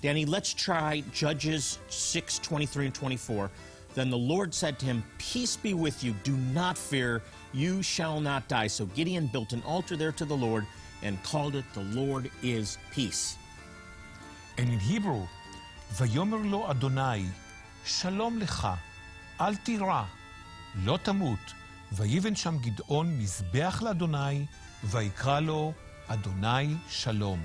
Danny, let's try Judges 6 23 and 24. Then the Lord said to him, Peace be with you, do not fear, you shall not die. So Gideon built an altar there to the Lord and called it, The Lord is Peace. And in Hebrew, ויאמר לו אדוני, שלום לך, אל תירא, לא תמות. ויבן שם גדעון מזבח לאדוני, ויקרא לו אדוני שלום.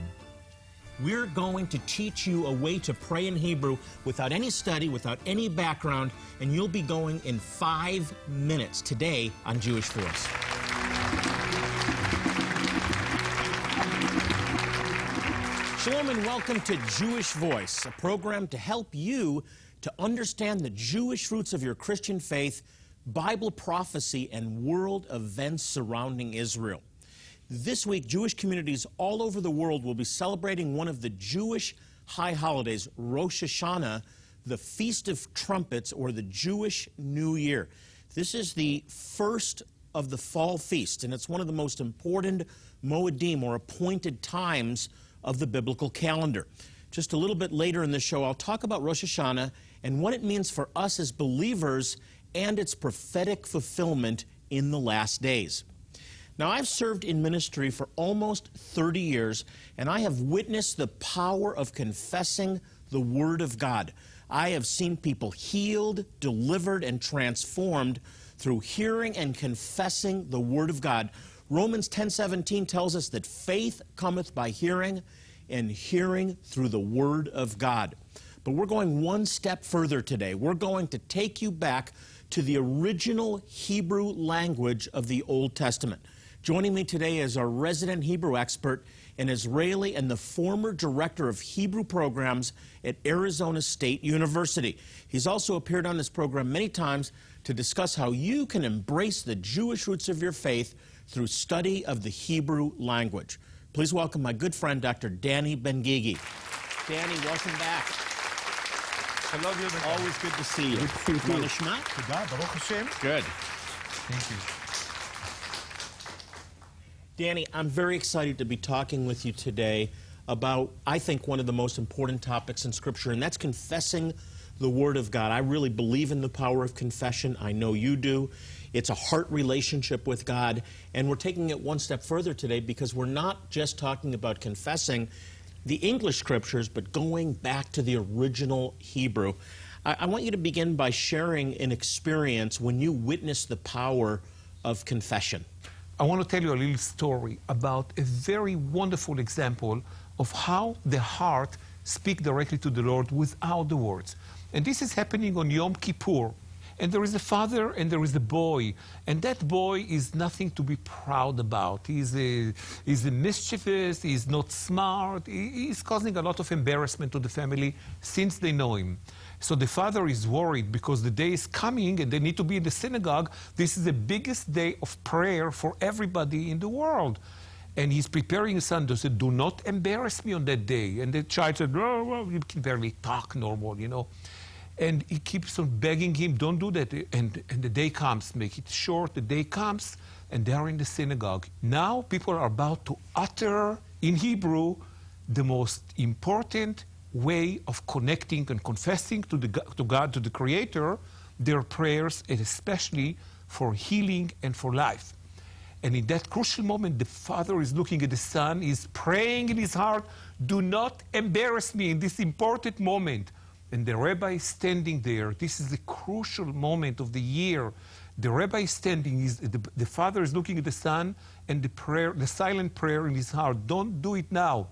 We're going to teach you a way to pray in Hebrew without any study, without any background, and you'll be going in five minutes today on Jewish Voice. Shalom and welcome to Jewish Voice, a program to help you to understand the Jewish roots of your Christian faith, Bible prophecy, and world events surrounding Israel. This week, Jewish communities all over the world will be celebrating one of the Jewish high holidays, Rosh Hashanah, the Feast of Trumpets, or the Jewish New Year. This is the first of the fall feasts, and it's one of the most important Moedim, or appointed times, of the biblical calendar. Just a little bit later in the show, I'll talk about Rosh Hashanah and what it means for us as believers and its prophetic fulfillment in the last days. Now, I've served in ministry for almost 30 years, and I have witnessed the power of confessing the Word of God. I have seen people healed, delivered, and transformed through hearing and confessing the Word of God. Romans 10:17 tells us that faith cometh by hearing, and hearing through the Word of God. But we're going one step further today. We're going to take you back to the original Hebrew language of the Old Testament. Joining me today is our resident Hebrew expert, an Israeli and the former director of Hebrew programs at Arizona State University. He's also appeared on this program many times to discuss how you can embrace the Jewish roots of your faith through study of the Hebrew language. Please welcome my good friend, Dr. Danny Ben Gigi. Danny, welcome back. I love you. Always good to see you. Good to you. Good. Good. Thank you. Danny, I'm very excited to be talking with you today about, I think, one of the most important topics in Scripture, and that's confessing the Word of God. I really believe in the power of confession. I know you do. It's a heart relationship with God, and we're taking it one step further today because we're not just talking about confessing the English Scriptures, but going back to the original Hebrew. I, I want you to begin by sharing an experience when you witnessed the power of confession. I want to tell you a little story about a very wonderful example of how the heart speaks directly to the Lord without the words. And this is happening on Yom Kippur. And there is a father and there is a boy. And that boy is nothing to be proud about. He's a, he's a mischievous, he's not smart, he- he's causing a lot of embarrassment to the family since they know him. So the father is worried because the day is coming and they need to be in the synagogue. This is the biggest day of prayer for everybody in the world. And he's preparing his son to say, Do not embarrass me on that day. And the child said, Oh, well, you can barely talk normal, you know. And he keeps on begging him, Don't do that. And, and the day comes, make it short. The day comes, and they're in the synagogue. Now people are about to utter in Hebrew the most important way of connecting and confessing to, the, to God, to the Creator, their prayers, and especially for healing and for life. And in that crucial moment, the father is looking at the son, he's praying in his heart, do not embarrass me in this important moment. And the rabbi is standing there. This is the crucial moment of the year. The rabbi is standing, the, the father is looking at the son, and the prayer, the silent prayer in his heart, don't do it now.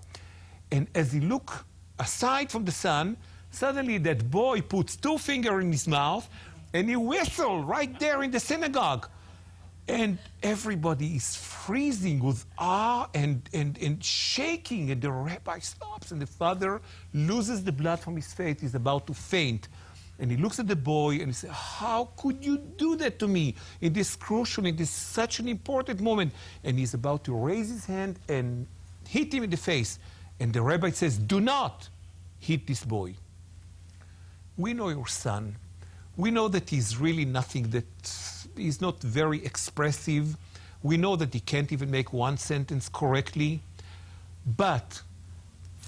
And as he look aside from the son, suddenly that boy puts two fingers in his mouth and he whistle right there in the synagogue. And everybody is freezing with awe and, and, and shaking, and the rabbi stops, and the father loses the blood from his face. He's about to faint. And he looks at the boy and he says, How could you do that to me in this crucial, in this such an important moment? And he's about to raise his hand and hit him in the face. And the rabbi says, Do not hit this boy. We know your son. We know that he's really nothing, that he's not very expressive. We know that he can't even make one sentence correctly. But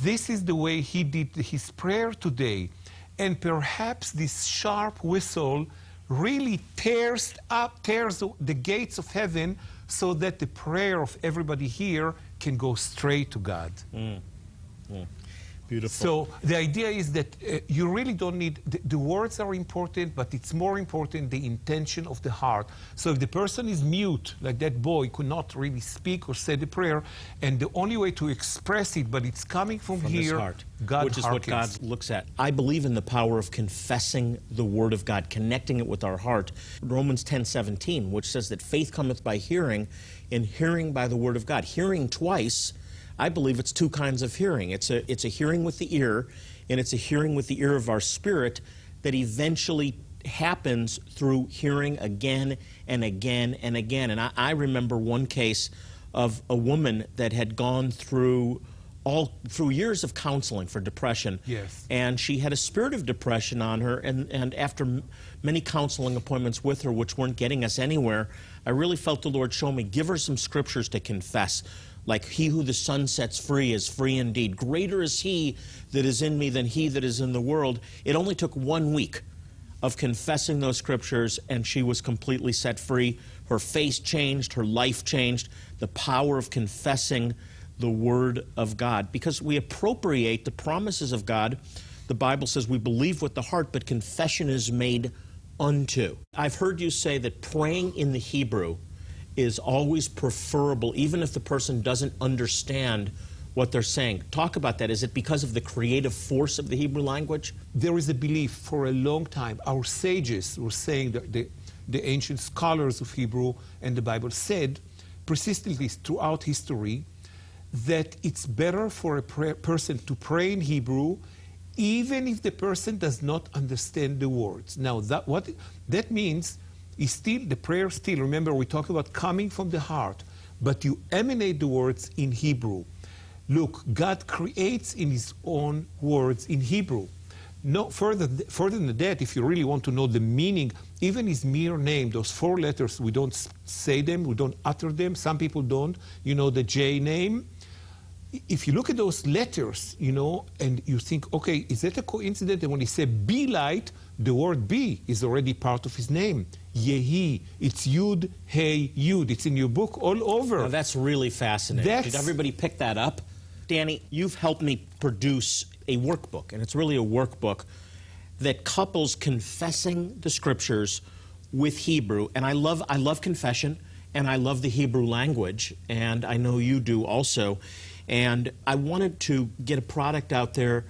this is the way he did his prayer today. And perhaps this sharp whistle really tears up, tears the gates of heaven so that the prayer of everybody here can go straight to God. Mm. Mm. Beautiful. So the idea is that uh, you really don't need, the, the, words are important, but it's more important the intention of the heart. So if the person is mute, like that boy could not really speak or say the prayer, and the only way to express it, but it's coming from, from here, heart, God which is hearkens. what God looks at. I believe in the power of confessing the word of God, connecting it with our heart. Romans 10, 17, which says that faith cometh by hearing, and hearing by the word of God. Hearing twice I believe it's two kinds of hearing. It's a, it's a hearing with the ear, and it's a hearing with the ear of our spirit that eventually happens through hearing again and again and again. And I, I remember one case of a woman that had gone through all through years of counseling for depression. Yes. And she had a spirit of depression on her, and, and after many counseling appointments with her, which weren't getting us anywhere, I really felt the Lord show me, give her some scriptures to confess like he who the Son sets free is free indeed. Greater is he that is in me than he that is in the world. It only took one week of confessing those scriptures, and she was completely set free. Her face changed, her life changed. The power of confessing the Word of God. Because we appropriate the promises of God. The Bible says we believe with the heart, but confession is made unto. I've heard you say that praying in the Hebrew is always preferable, even if the person doesn't understand what they're saying. Talk about that. Is it because of the creative force of the Hebrew language? There is a belief for a long time. Our sages were saying that the, the ancient scholars of Hebrew and the Bible said persistently throughout history that it's better for a person to pray in Hebrew even if the person does not understand the words. Now, that, what, that means is still the prayer still remember we talk about coming from the heart but you emanate the words in hebrew. Look god creates in his own words in hebrew. No further further than that if you really want to know the meaning even his mere name those four letters we don't say them we don't utter them. Some people don't. You know the j name if you look at those letters, you know, and you think, okay, is that a coincidence that when he said be light, the word be is already part of his name? Yehi. It's Yud, Hey, Yud. It's in your book all over. Now that's really fascinating. That's, Did everybody pick that up? Danny, you've helped me produce a workbook, and it's really a workbook that couples confessing the scriptures with Hebrew. And I love, I love confession, and I love the Hebrew language, and I know you do also. And I wanted to get a product out there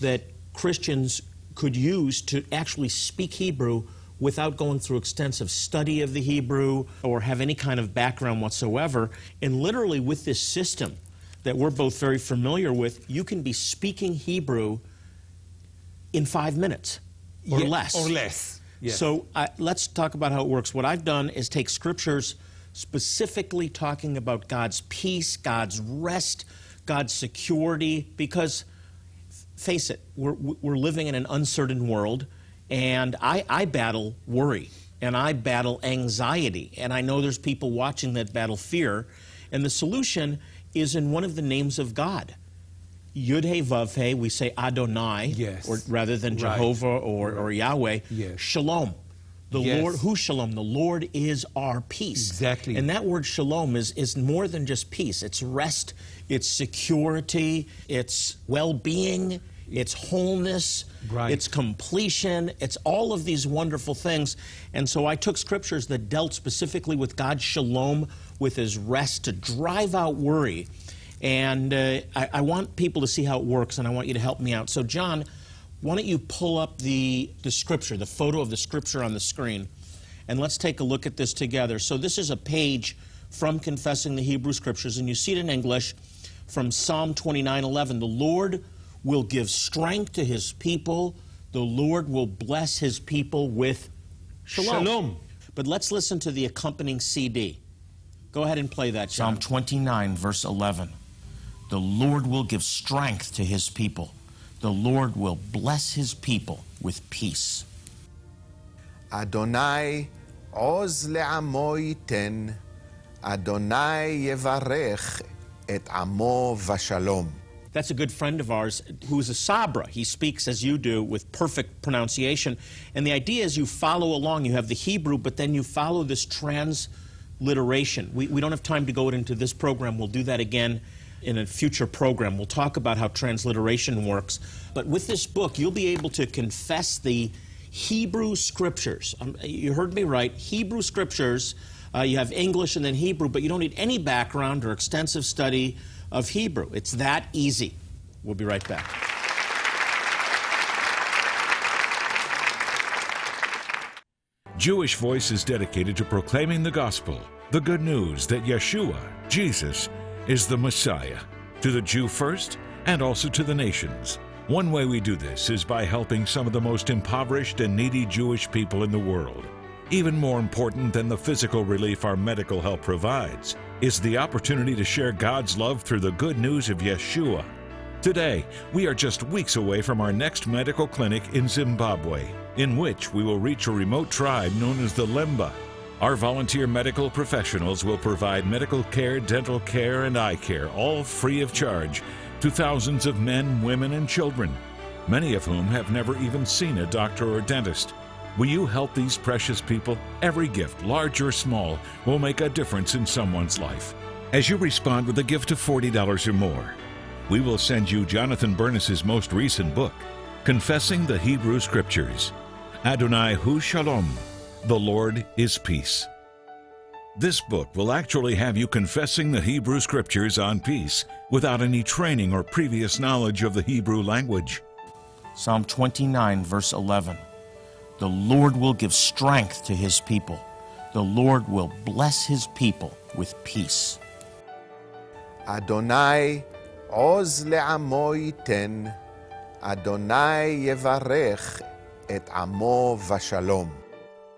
that Christians could use to actually speak Hebrew without going through extensive study of the Hebrew or have any kind of background whatsoever. And literally, with this system that we're both very familiar with, you can be speaking Hebrew in five minutes or yeah, less. Or less. Yes. So let's talk about how it works. What I've done is take scriptures specifically talking about God's peace, God's rest, God's security, because face it, we're, we're living in an uncertain world. And I, I battle worry and I battle anxiety. And I know there's people watching that battle fear. And the solution is in one of the names of God. Yud He Vav He, we say Adonai, yes. or rather than Jehovah right. or, or Yahweh. Yes. Shalom. The yes. Lord, who shalom? The Lord is our peace. Exactly. And that word shalom is, is more than just peace. It's rest, it's security, it's well being, it's wholeness, right. it's completion, it's all of these wonderful things. And so I took scriptures that dealt specifically with God's shalom, with his rest, to drive out worry. And uh, I, I, want people to see how it works, and I want you to help me out. So, John, why don't you pull up the, the scripture, the photo of the scripture on the screen, and let's take a look at this together. So, this is a page from Confessing the Hebrew Scriptures, and you see it in English from Psalm 29 11. The Lord will give strength to his people. The Lord will bless his people with shalom. shalom. But let's listen to the accompanying CD. Go ahead and play that, John. Psalm 29, verse 11. The Lord will give strength to his people The Lord will bless his people with peace. Adonai עוז לעמו ייתן, אדוני יברך את עמו ושלום. That's a good friend of ours who's a Sabra. He speaks as you do with perfect pronunciation. And the idea is you follow along. You have the Hebrew, but then you follow this transliteration. We, we don't have time to go into this program. We'll do that again in a future program. We'll talk about how transliteration works. But with this book, you'll be able to confess the Hebrew scriptures. Um, you heard me right. Hebrew scriptures. Uh, you have English and then Hebrew, but you don't need any background or extensive study of Hebrew. It's that easy. We'll be right back. Jewish Voice is dedicated to proclaiming the gospel, the good news that Yeshua, Jesus, is the Messiah, to the Jew first and also to the nations. One way we do this is by helping some of the most impoverished and needy Jewish people in the world. Even more important than the physical relief our medical help provides is the opportunity to share God's love through the good news of Yeshua. Today, we are just weeks away from our next medical clinic in Zimbabwe, in which we will reach a remote tribe known as the Lemba. Our volunteer medical professionals will provide medical care, dental care, and eye care, all free of charge, to thousands of men, women, and children, many of whom have never even seen a doctor or dentist. Will you help these precious people? Every gift, large or small, will make a difference in someone's life. As you respond with a gift of $40 or more, we will send you Jonathan Bernis's most recent book, Confessing the Hebrew Scriptures. Adonai Hu Shalom, the Lord is peace. This book will actually have you confessing the Hebrew Scriptures on peace without any training or previous knowledge of the Hebrew language. Psalm 29, verse 11. The Lord will give strength to his people. The Lord will bless his people with peace. אדוני עוז לעמו ייתן, אדוני יברך את עמו בשלום.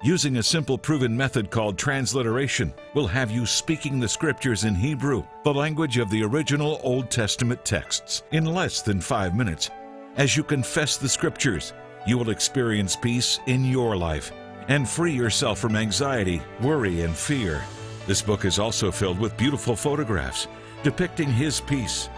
Using a simple proven method called transliteration will have you speaking the scriptures in Hebrew, the language of the original Old Testament texts, in less than five minutes. As you confess the scriptures, you will experience peace in your life and free yourself from anxiety, worry, and fear. This book is also filled with beautiful photographs depicting His peace.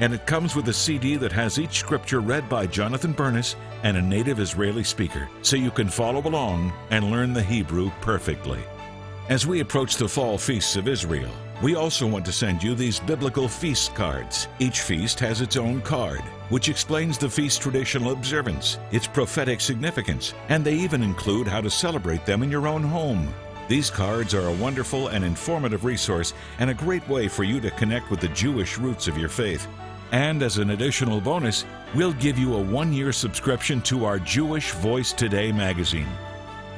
And it comes with a CD that has each scripture read by Jonathan Bernis and a native Israeli speaker, so you can follow along and learn the Hebrew perfectly. As we approach the fall feasts of Israel, we also want to send you these biblical feast cards. Each feast has its own card, which explains the feast's traditional observance, its prophetic significance, and they even include how to celebrate them in your own home. These cards are a wonderful and informative resource and a great way for you to connect with the Jewish roots of your faith. And as an additional bonus, we'll give you a one year subscription to our Jewish Voice Today magazine.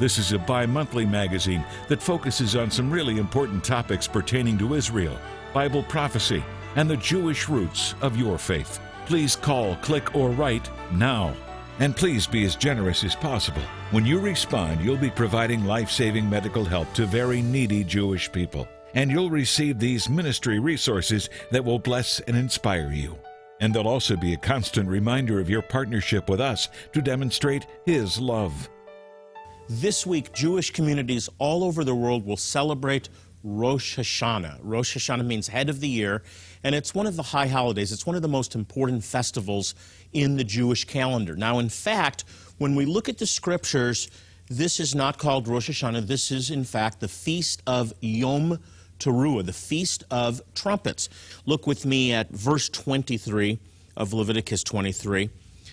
This is a bi monthly magazine that focuses on some really important topics pertaining to Israel, Bible prophecy, and the Jewish roots of your faith. Please call, click, or write now. And please be as generous as possible. When you respond, you'll be providing life saving medical help to very needy Jewish people. And you'll receive these ministry resources that will bless and inspire you. And they'll also be a constant reminder of your partnership with us to demonstrate His love. This week, Jewish communities all over the world will celebrate Rosh Hashanah. Rosh Hashanah means head of the year, and it's one of the high holidays. It's one of the most important festivals in the Jewish calendar. Now, in fact, when we look at the scriptures, this is not called Rosh Hashanah. This is, in fact, the feast of Yom Teruah, the feast of trumpets. Look with me at verse 23 of Leviticus 23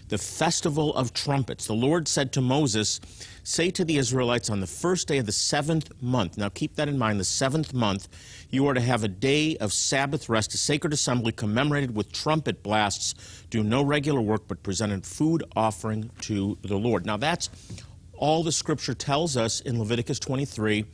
the festival of trumpets. The Lord said to Moses, Say to the Israelites on the first day of the seventh month, now keep that in mind, the seventh month, you are to have a day of Sabbath rest, a sacred assembly commemorated with trumpet blasts. Do no regular work, but present a food offering to the Lord. Now that's all the scripture tells us in Leviticus 23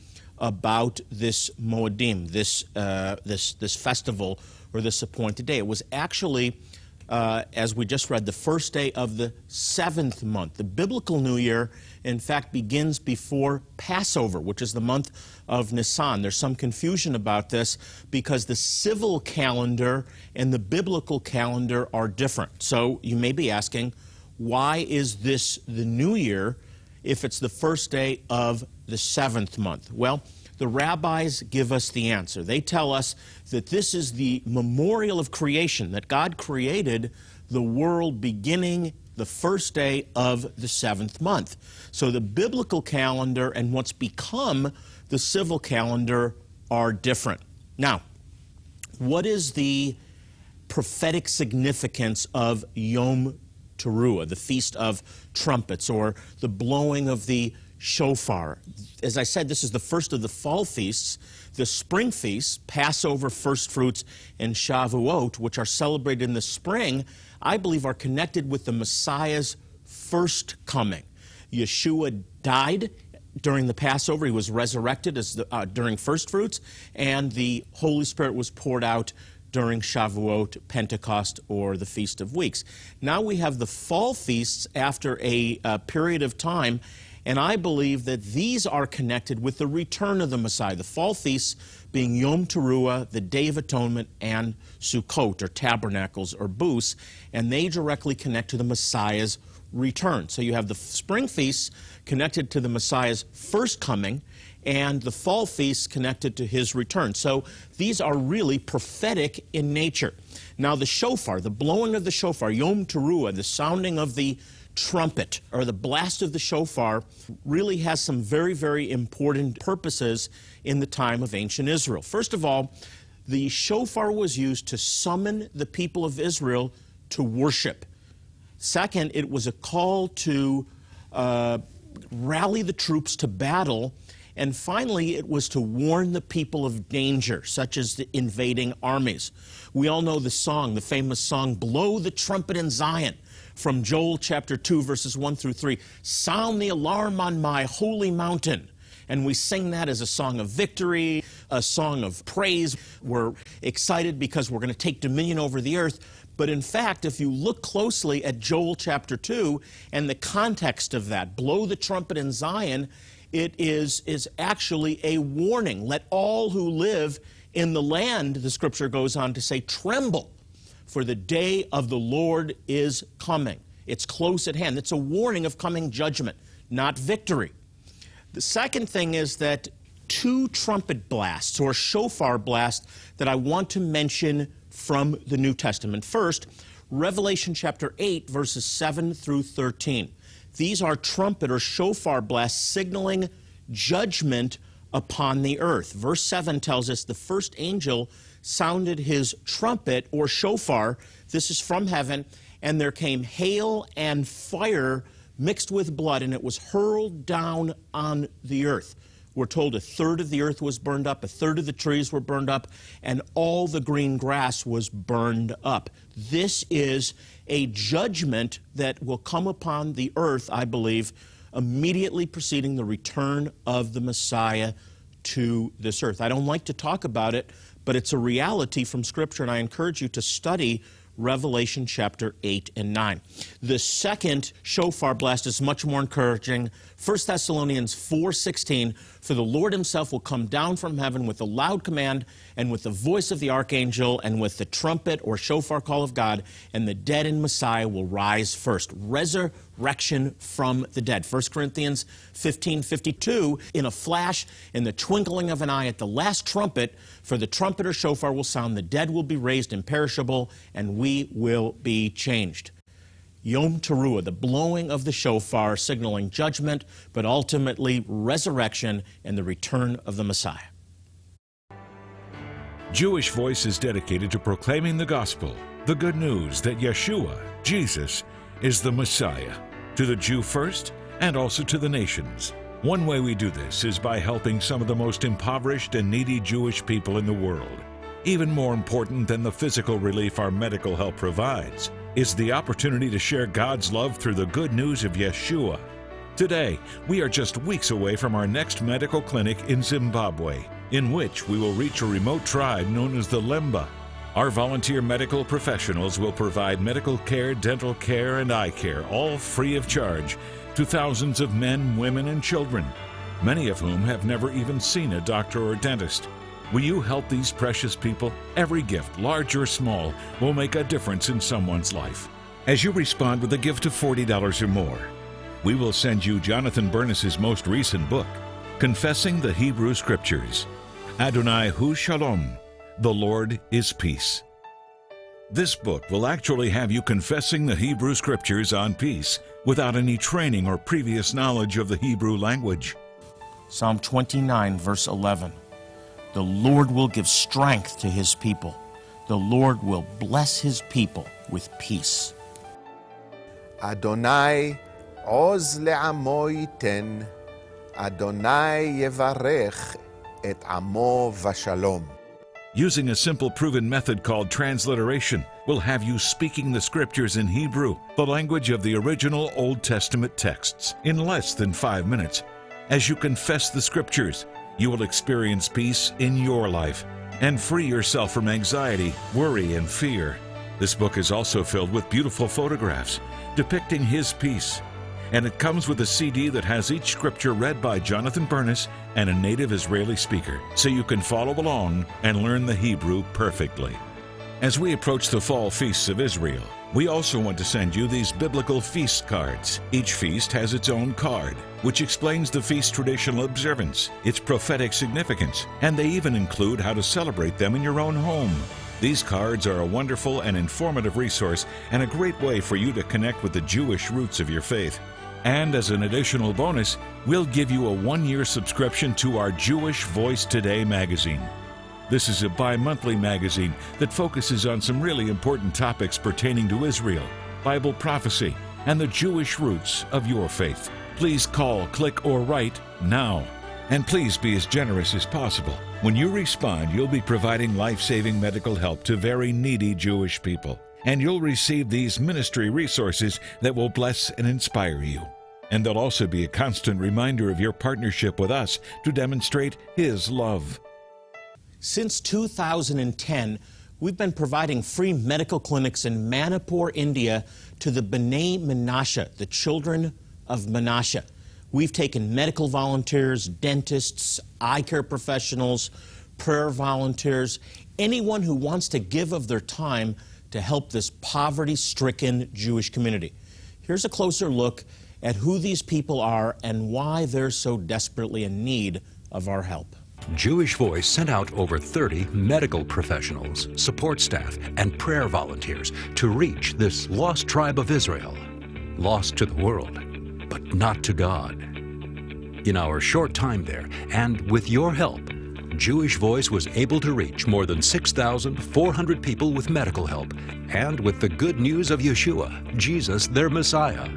about this Moedim, this, uh, this, this festival or this appointed day. It was actually uh, as we just read, the first day of the seventh month. The biblical New Year, in fact, begins before Passover, which is the month of Nisan. There's some confusion about this because the civil calendar and the biblical calendar are different. So you may be asking, why is this the New Year if it's the first day of the seventh month? Well, the rabbis give us the answer. They tell us that this is the memorial of creation, that God created the world beginning the first day of the seventh month. So the biblical calendar and what's become the civil calendar are different. Now, what is the prophetic significance of Yom Teruah, the Feast of Trumpets, or the blowing of the shofar. As I said, this is the first of the fall feasts. The spring feasts, Passover, first fruits, and Shavuot, which are celebrated in the spring, I believe are connected with the Messiah's first coming. Yeshua died during the Passover. He was resurrected as the, uh, during first fruits, and the Holy Spirit was poured out during Shavuot, Pentecost, or the Feast of Weeks. Now we have the fall feasts after a, a period of time, and I believe that these are connected with the return of the Messiah. The fall feasts being Yom Teruah, the Day of Atonement, and Sukkot, or Tabernacles, or Booths, and they directly connect to the Messiah's return. So you have the spring feasts connected to the Messiah's first coming, and the fall feasts connected to his return. So these are really prophetic in nature. Now, the shofar, the blowing of the shofar, Yom Teruah, the sounding of the trumpet or the blast of the shofar really has some very, very important purposes in the time of ancient Israel. First of all, the shofar was used to summon the people of Israel to worship. Second, it was a call to uh, rally the troops to battle and finally, it was to warn the people of danger, such as the invading armies. We all know the song, the famous song, Blow the Trumpet in Zion, from Joel chapter 2, verses 1 through 3. Sound the alarm on my holy mountain. And we sing that as a song of victory, a song of praise. We're excited because we're going to take dominion over the earth. But in fact, if you look closely at Joel chapter 2 and the context of that, blow the trumpet in Zion, it is, is actually a warning. Let all who live in the land, the scripture goes on to say, tremble, for the day of the Lord is coming. It's close at hand. It's a warning of coming judgment, not victory. The second thing is that two trumpet blasts or shofar blasts that I want to mention from the New Testament. First, Revelation chapter 8, verses 7 through 13. These are trumpet or shofar blasts signaling judgment upon the earth. Verse 7 tells us the first angel sounded his trumpet or shofar. This is from heaven, and there came hail and fire mixed with blood, and it was hurled down on the earth. We're told a third of the earth was burned up, a third of the trees were burned up, and all the green grass was burned up. This is a judgment that will come upon the earth, I believe, immediately preceding the return of the Messiah to this earth. I don't like to talk about it, but it's a reality from Scripture, and I encourage you to study Revelation chapter 8 and 9. The second shofar blast is much more encouraging. 1 Thessalonians 4:16 For the Lord himself will come down from heaven with a loud command and with the voice of the archangel and with the trumpet or shofar call of God and the dead in Messiah will rise first. Resurrection from the dead. 1 Corinthians 15:52 in a flash in the twinkling of an eye at the last trumpet for the trumpet or shofar will sound the dead will be raised imperishable and we will be changed. Yom Teruah, the blowing of the shofar, signaling judgment, but ultimately resurrection and the return of the Messiah. Jewish Voice is dedicated to proclaiming the gospel, the good news that Yeshua, Jesus, is the Messiah, to the Jew first and also to the nations. One way we do this is by helping some of the most impoverished and needy Jewish people in the world. Even more important than the physical relief our medical help provides is the opportunity to share God's love through the good news of Yeshua. Today, we are just weeks away from our next medical clinic in Zimbabwe, in which we will reach a remote tribe known as the Lemba. Our volunteer medical professionals will provide medical care, dental care, and eye care, all free of charge, to thousands of men, women, and children, many of whom have never even seen a doctor or dentist. Will you help these precious people? Every gift, large or small, will make a difference in someone's life. As you respond with a gift of $40 or more, we will send you Jonathan Bernis's most recent book, Confessing the Hebrew Scriptures. Adonai Hu Shalom. The Lord is peace. This book will actually have you confessing the Hebrew Scriptures on peace without any training or previous knowledge of the Hebrew language. Psalm 29, verse 11. The Lord will give strength to his people. The Lord will bless his people with peace. אדוני עוז לעמו ייתן, אדוני יברך את עמו ושלום. Using a simple proven method called transliteration will have you speaking the scriptures in Hebrew, the language of the original Old Testament texts, in less than five minutes. As you confess the scriptures, you will experience peace in your life and free yourself from anxiety, worry, and fear. This book is also filled with beautiful photographs depicting His peace. And it comes with a CD that has each scripture read by Jonathan Bernis and a native Israeli speaker, so you can follow along and learn the Hebrew perfectly. As we approach the fall feasts of Israel, we also want to send you these biblical feast cards. Each feast has its own card, which explains the feast traditional observance, its prophetic significance, and they even include how to celebrate them in your own home. These cards are a wonderful and informative resource and a great way for you to connect with the Jewish roots of your faith. And as an additional bonus, we'll give you a one year subscription to our Jewish Voice Today magazine. This is a bi monthly magazine that focuses on some really important topics pertaining to Israel, Bible prophecy, and the Jewish roots of your faith. Please call, click, or write now. And please be as generous as possible. When you respond, you'll be providing life saving medical help to very needy Jewish people. And you'll receive these ministry resources that will bless and inspire you. And they'll also be a constant reminder of your partnership with us to demonstrate His love. Since 2010, we've been providing free medical clinics in Manipur, India to the B'nai Menashe, the children of Menashe. We've taken medical volunteers, dentists, eye care professionals, prayer volunteers, anyone who wants to give of their time to help this poverty stricken Jewish community. Here's a closer look at who these people are and why they're so desperately in need of our help. Jewish Voice sent out over 30 medical professionals, support staff, and prayer volunteers to reach this lost tribe of Israel. Lost to the world, but not to God. In our short time there, and with your help, Jewish Voice was able to reach more than 6,400 people with medical help and with the good news of Yeshua, Jesus, their Messiah.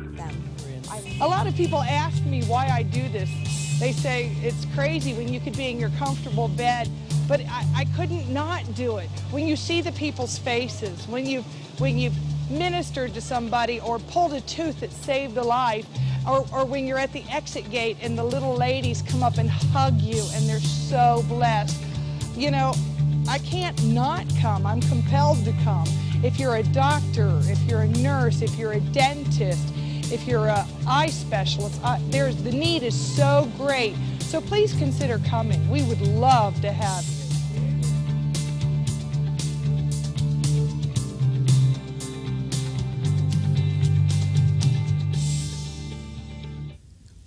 A lot of people ask me why I do this. They say it's crazy when you could be in your comfortable bed, but I, I couldn't not do it. When you see the people's faces, when you've, when you've ministered to somebody or pulled a tooth that saved a life, or, or when you're at the exit gate and the little ladies come up and hug you and they're so blessed. You know, I can't not come. I'm compelled to come. If you're a doctor, if you're a nurse, if you're a dentist, if you're an eye specialist, there's the need is so great. So please consider coming. We would love to have you.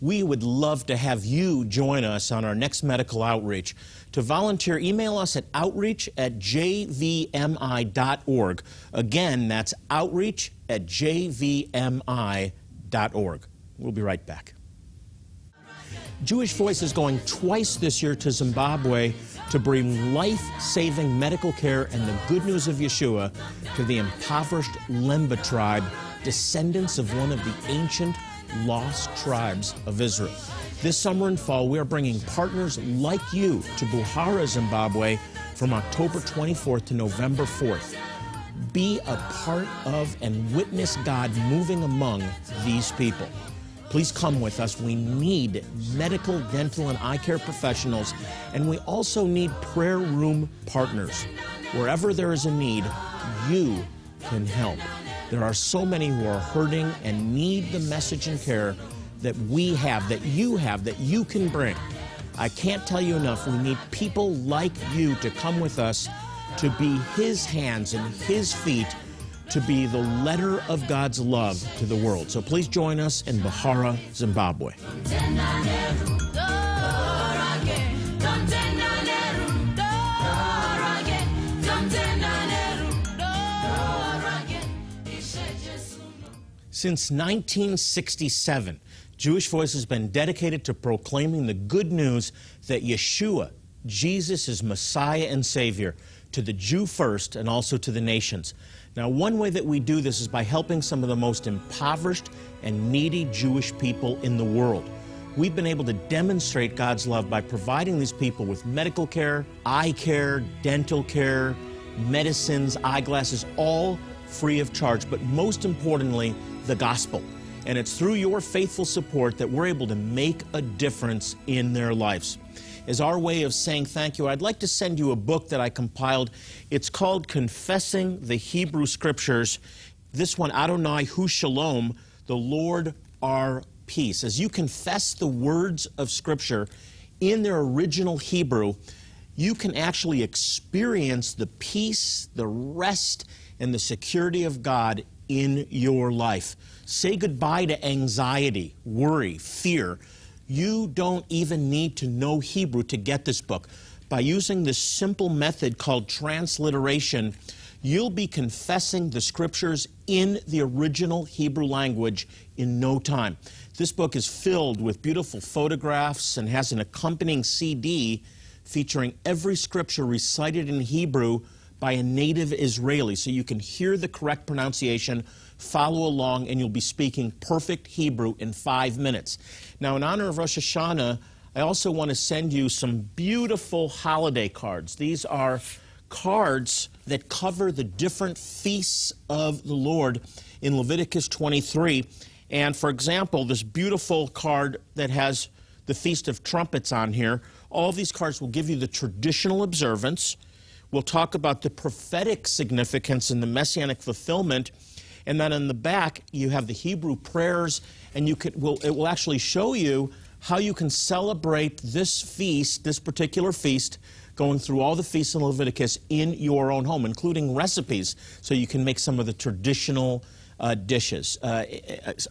We would love to have you join us on our next medical outreach. To volunteer, email us at outreach at jvmi.org. Again, that's outreach at jvmi.org. We'll be right back. Jewish Voice is going twice this year to Zimbabwe to bring life saving medical care and the good news of Yeshua to the impoverished Lemba tribe, descendants of one of the ancient lost tribes of Israel. This summer and fall, we are bringing partners like you to Buhera, Zimbabwe from October 24th to November 4th. Be a part of and witness God moving among these people. Please come with us. We need medical, dental, and eye care professionals, and we also need prayer room partners. Wherever there is a need, you can help. There are so many who are hurting and need the message and care that we have, that you have, that you can bring. I can't tell you enough. We need people like you to come with us to be his hands and his feet, to be the letter of God's love to the world. So please join us in Buhera, Zimbabwe. Since 1967, Jewish Voice has been dedicated to proclaiming the good news that Yeshua, Jesus, is Messiah and Savior to the Jew first and also to the nations. Now, one way that we do this is by helping some of the most impoverished and needy Jewish people in the world. We've been able to demonstrate God's love by providing these people with medical care, eye care, dental care, medicines, eyeglasses, all free of charge, but most importantly, the gospel. And it's through your faithful support that we're able to make a difference in their lives. As our way of saying thank you, I'd like to send you a book that I compiled. It's called Confessing the Hebrew Scriptures. This one, Adonai Hu Shalom, the Lord our peace. As you confess the words of Scripture in their original Hebrew, you can actually experience the peace, the rest, and the security of God in your life. Say goodbye to anxiety, worry, fear. You don't even need to know Hebrew to get this book. By using this simple method called transliteration, you'll be confessing the scriptures in the original Hebrew language in no time. This book is filled with beautiful photographs and has an accompanying CD featuring every scripture recited in Hebrew by a native Israeli. So you can hear the correct pronunciation, follow along, and you'll be speaking perfect Hebrew in five minutes. Now, in honor of Rosh Hashanah, I also want to send you some beautiful holiday cards. These are cards that cover the different feasts of the Lord in Leviticus 23. And for example, this beautiful card that has the Feast of Trumpets on here, all these cards will give you the traditional observance We'll talk about the prophetic significance and the messianic fulfillment. And then in the back, you have the Hebrew prayers, and you could, will, it will actually show you how you can celebrate this feast, this particular feast, going through all the feasts in Leviticus in your own home, including recipes, so you can make some of the traditional uh, dishes. Uh,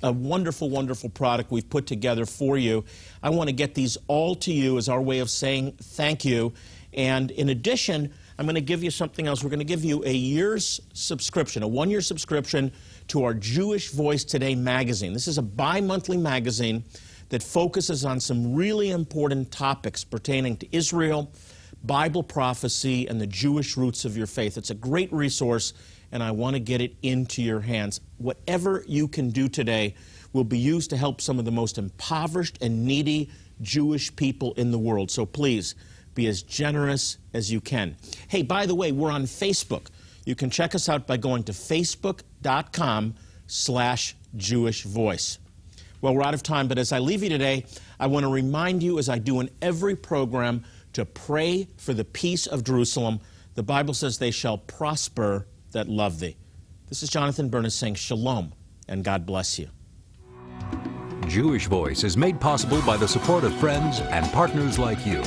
a wonderful, wonderful product we've put together for you. I want to get these all to you as our way of saying thank you. And in addition, I'm going to give you something else. We're going to give you a year's subscription, a one year subscription to our Jewish Voice Today magazine. This is a bi monthly magazine that focuses on some really important topics pertaining to Israel, Bible prophecy, and the Jewish roots of your faith. It's a great resource, and I want to get it into your hands. Whatever you can do today will be used to help some of the most impoverished and needy Jewish people in the world. So please, be as generous as you can. Hey, by the way, we're on Facebook. You can check us out by going to facebook.com slash Jewish Voice. Well, we're out of time, but as I leave you today, I want to remind you, as I do in every program, to pray for the peace of Jerusalem. The Bible says they shall prosper that love thee. This is Jonathan Bernis saying shalom, and God bless you. Jewish Voice is made possible by the support of friends and partners like you.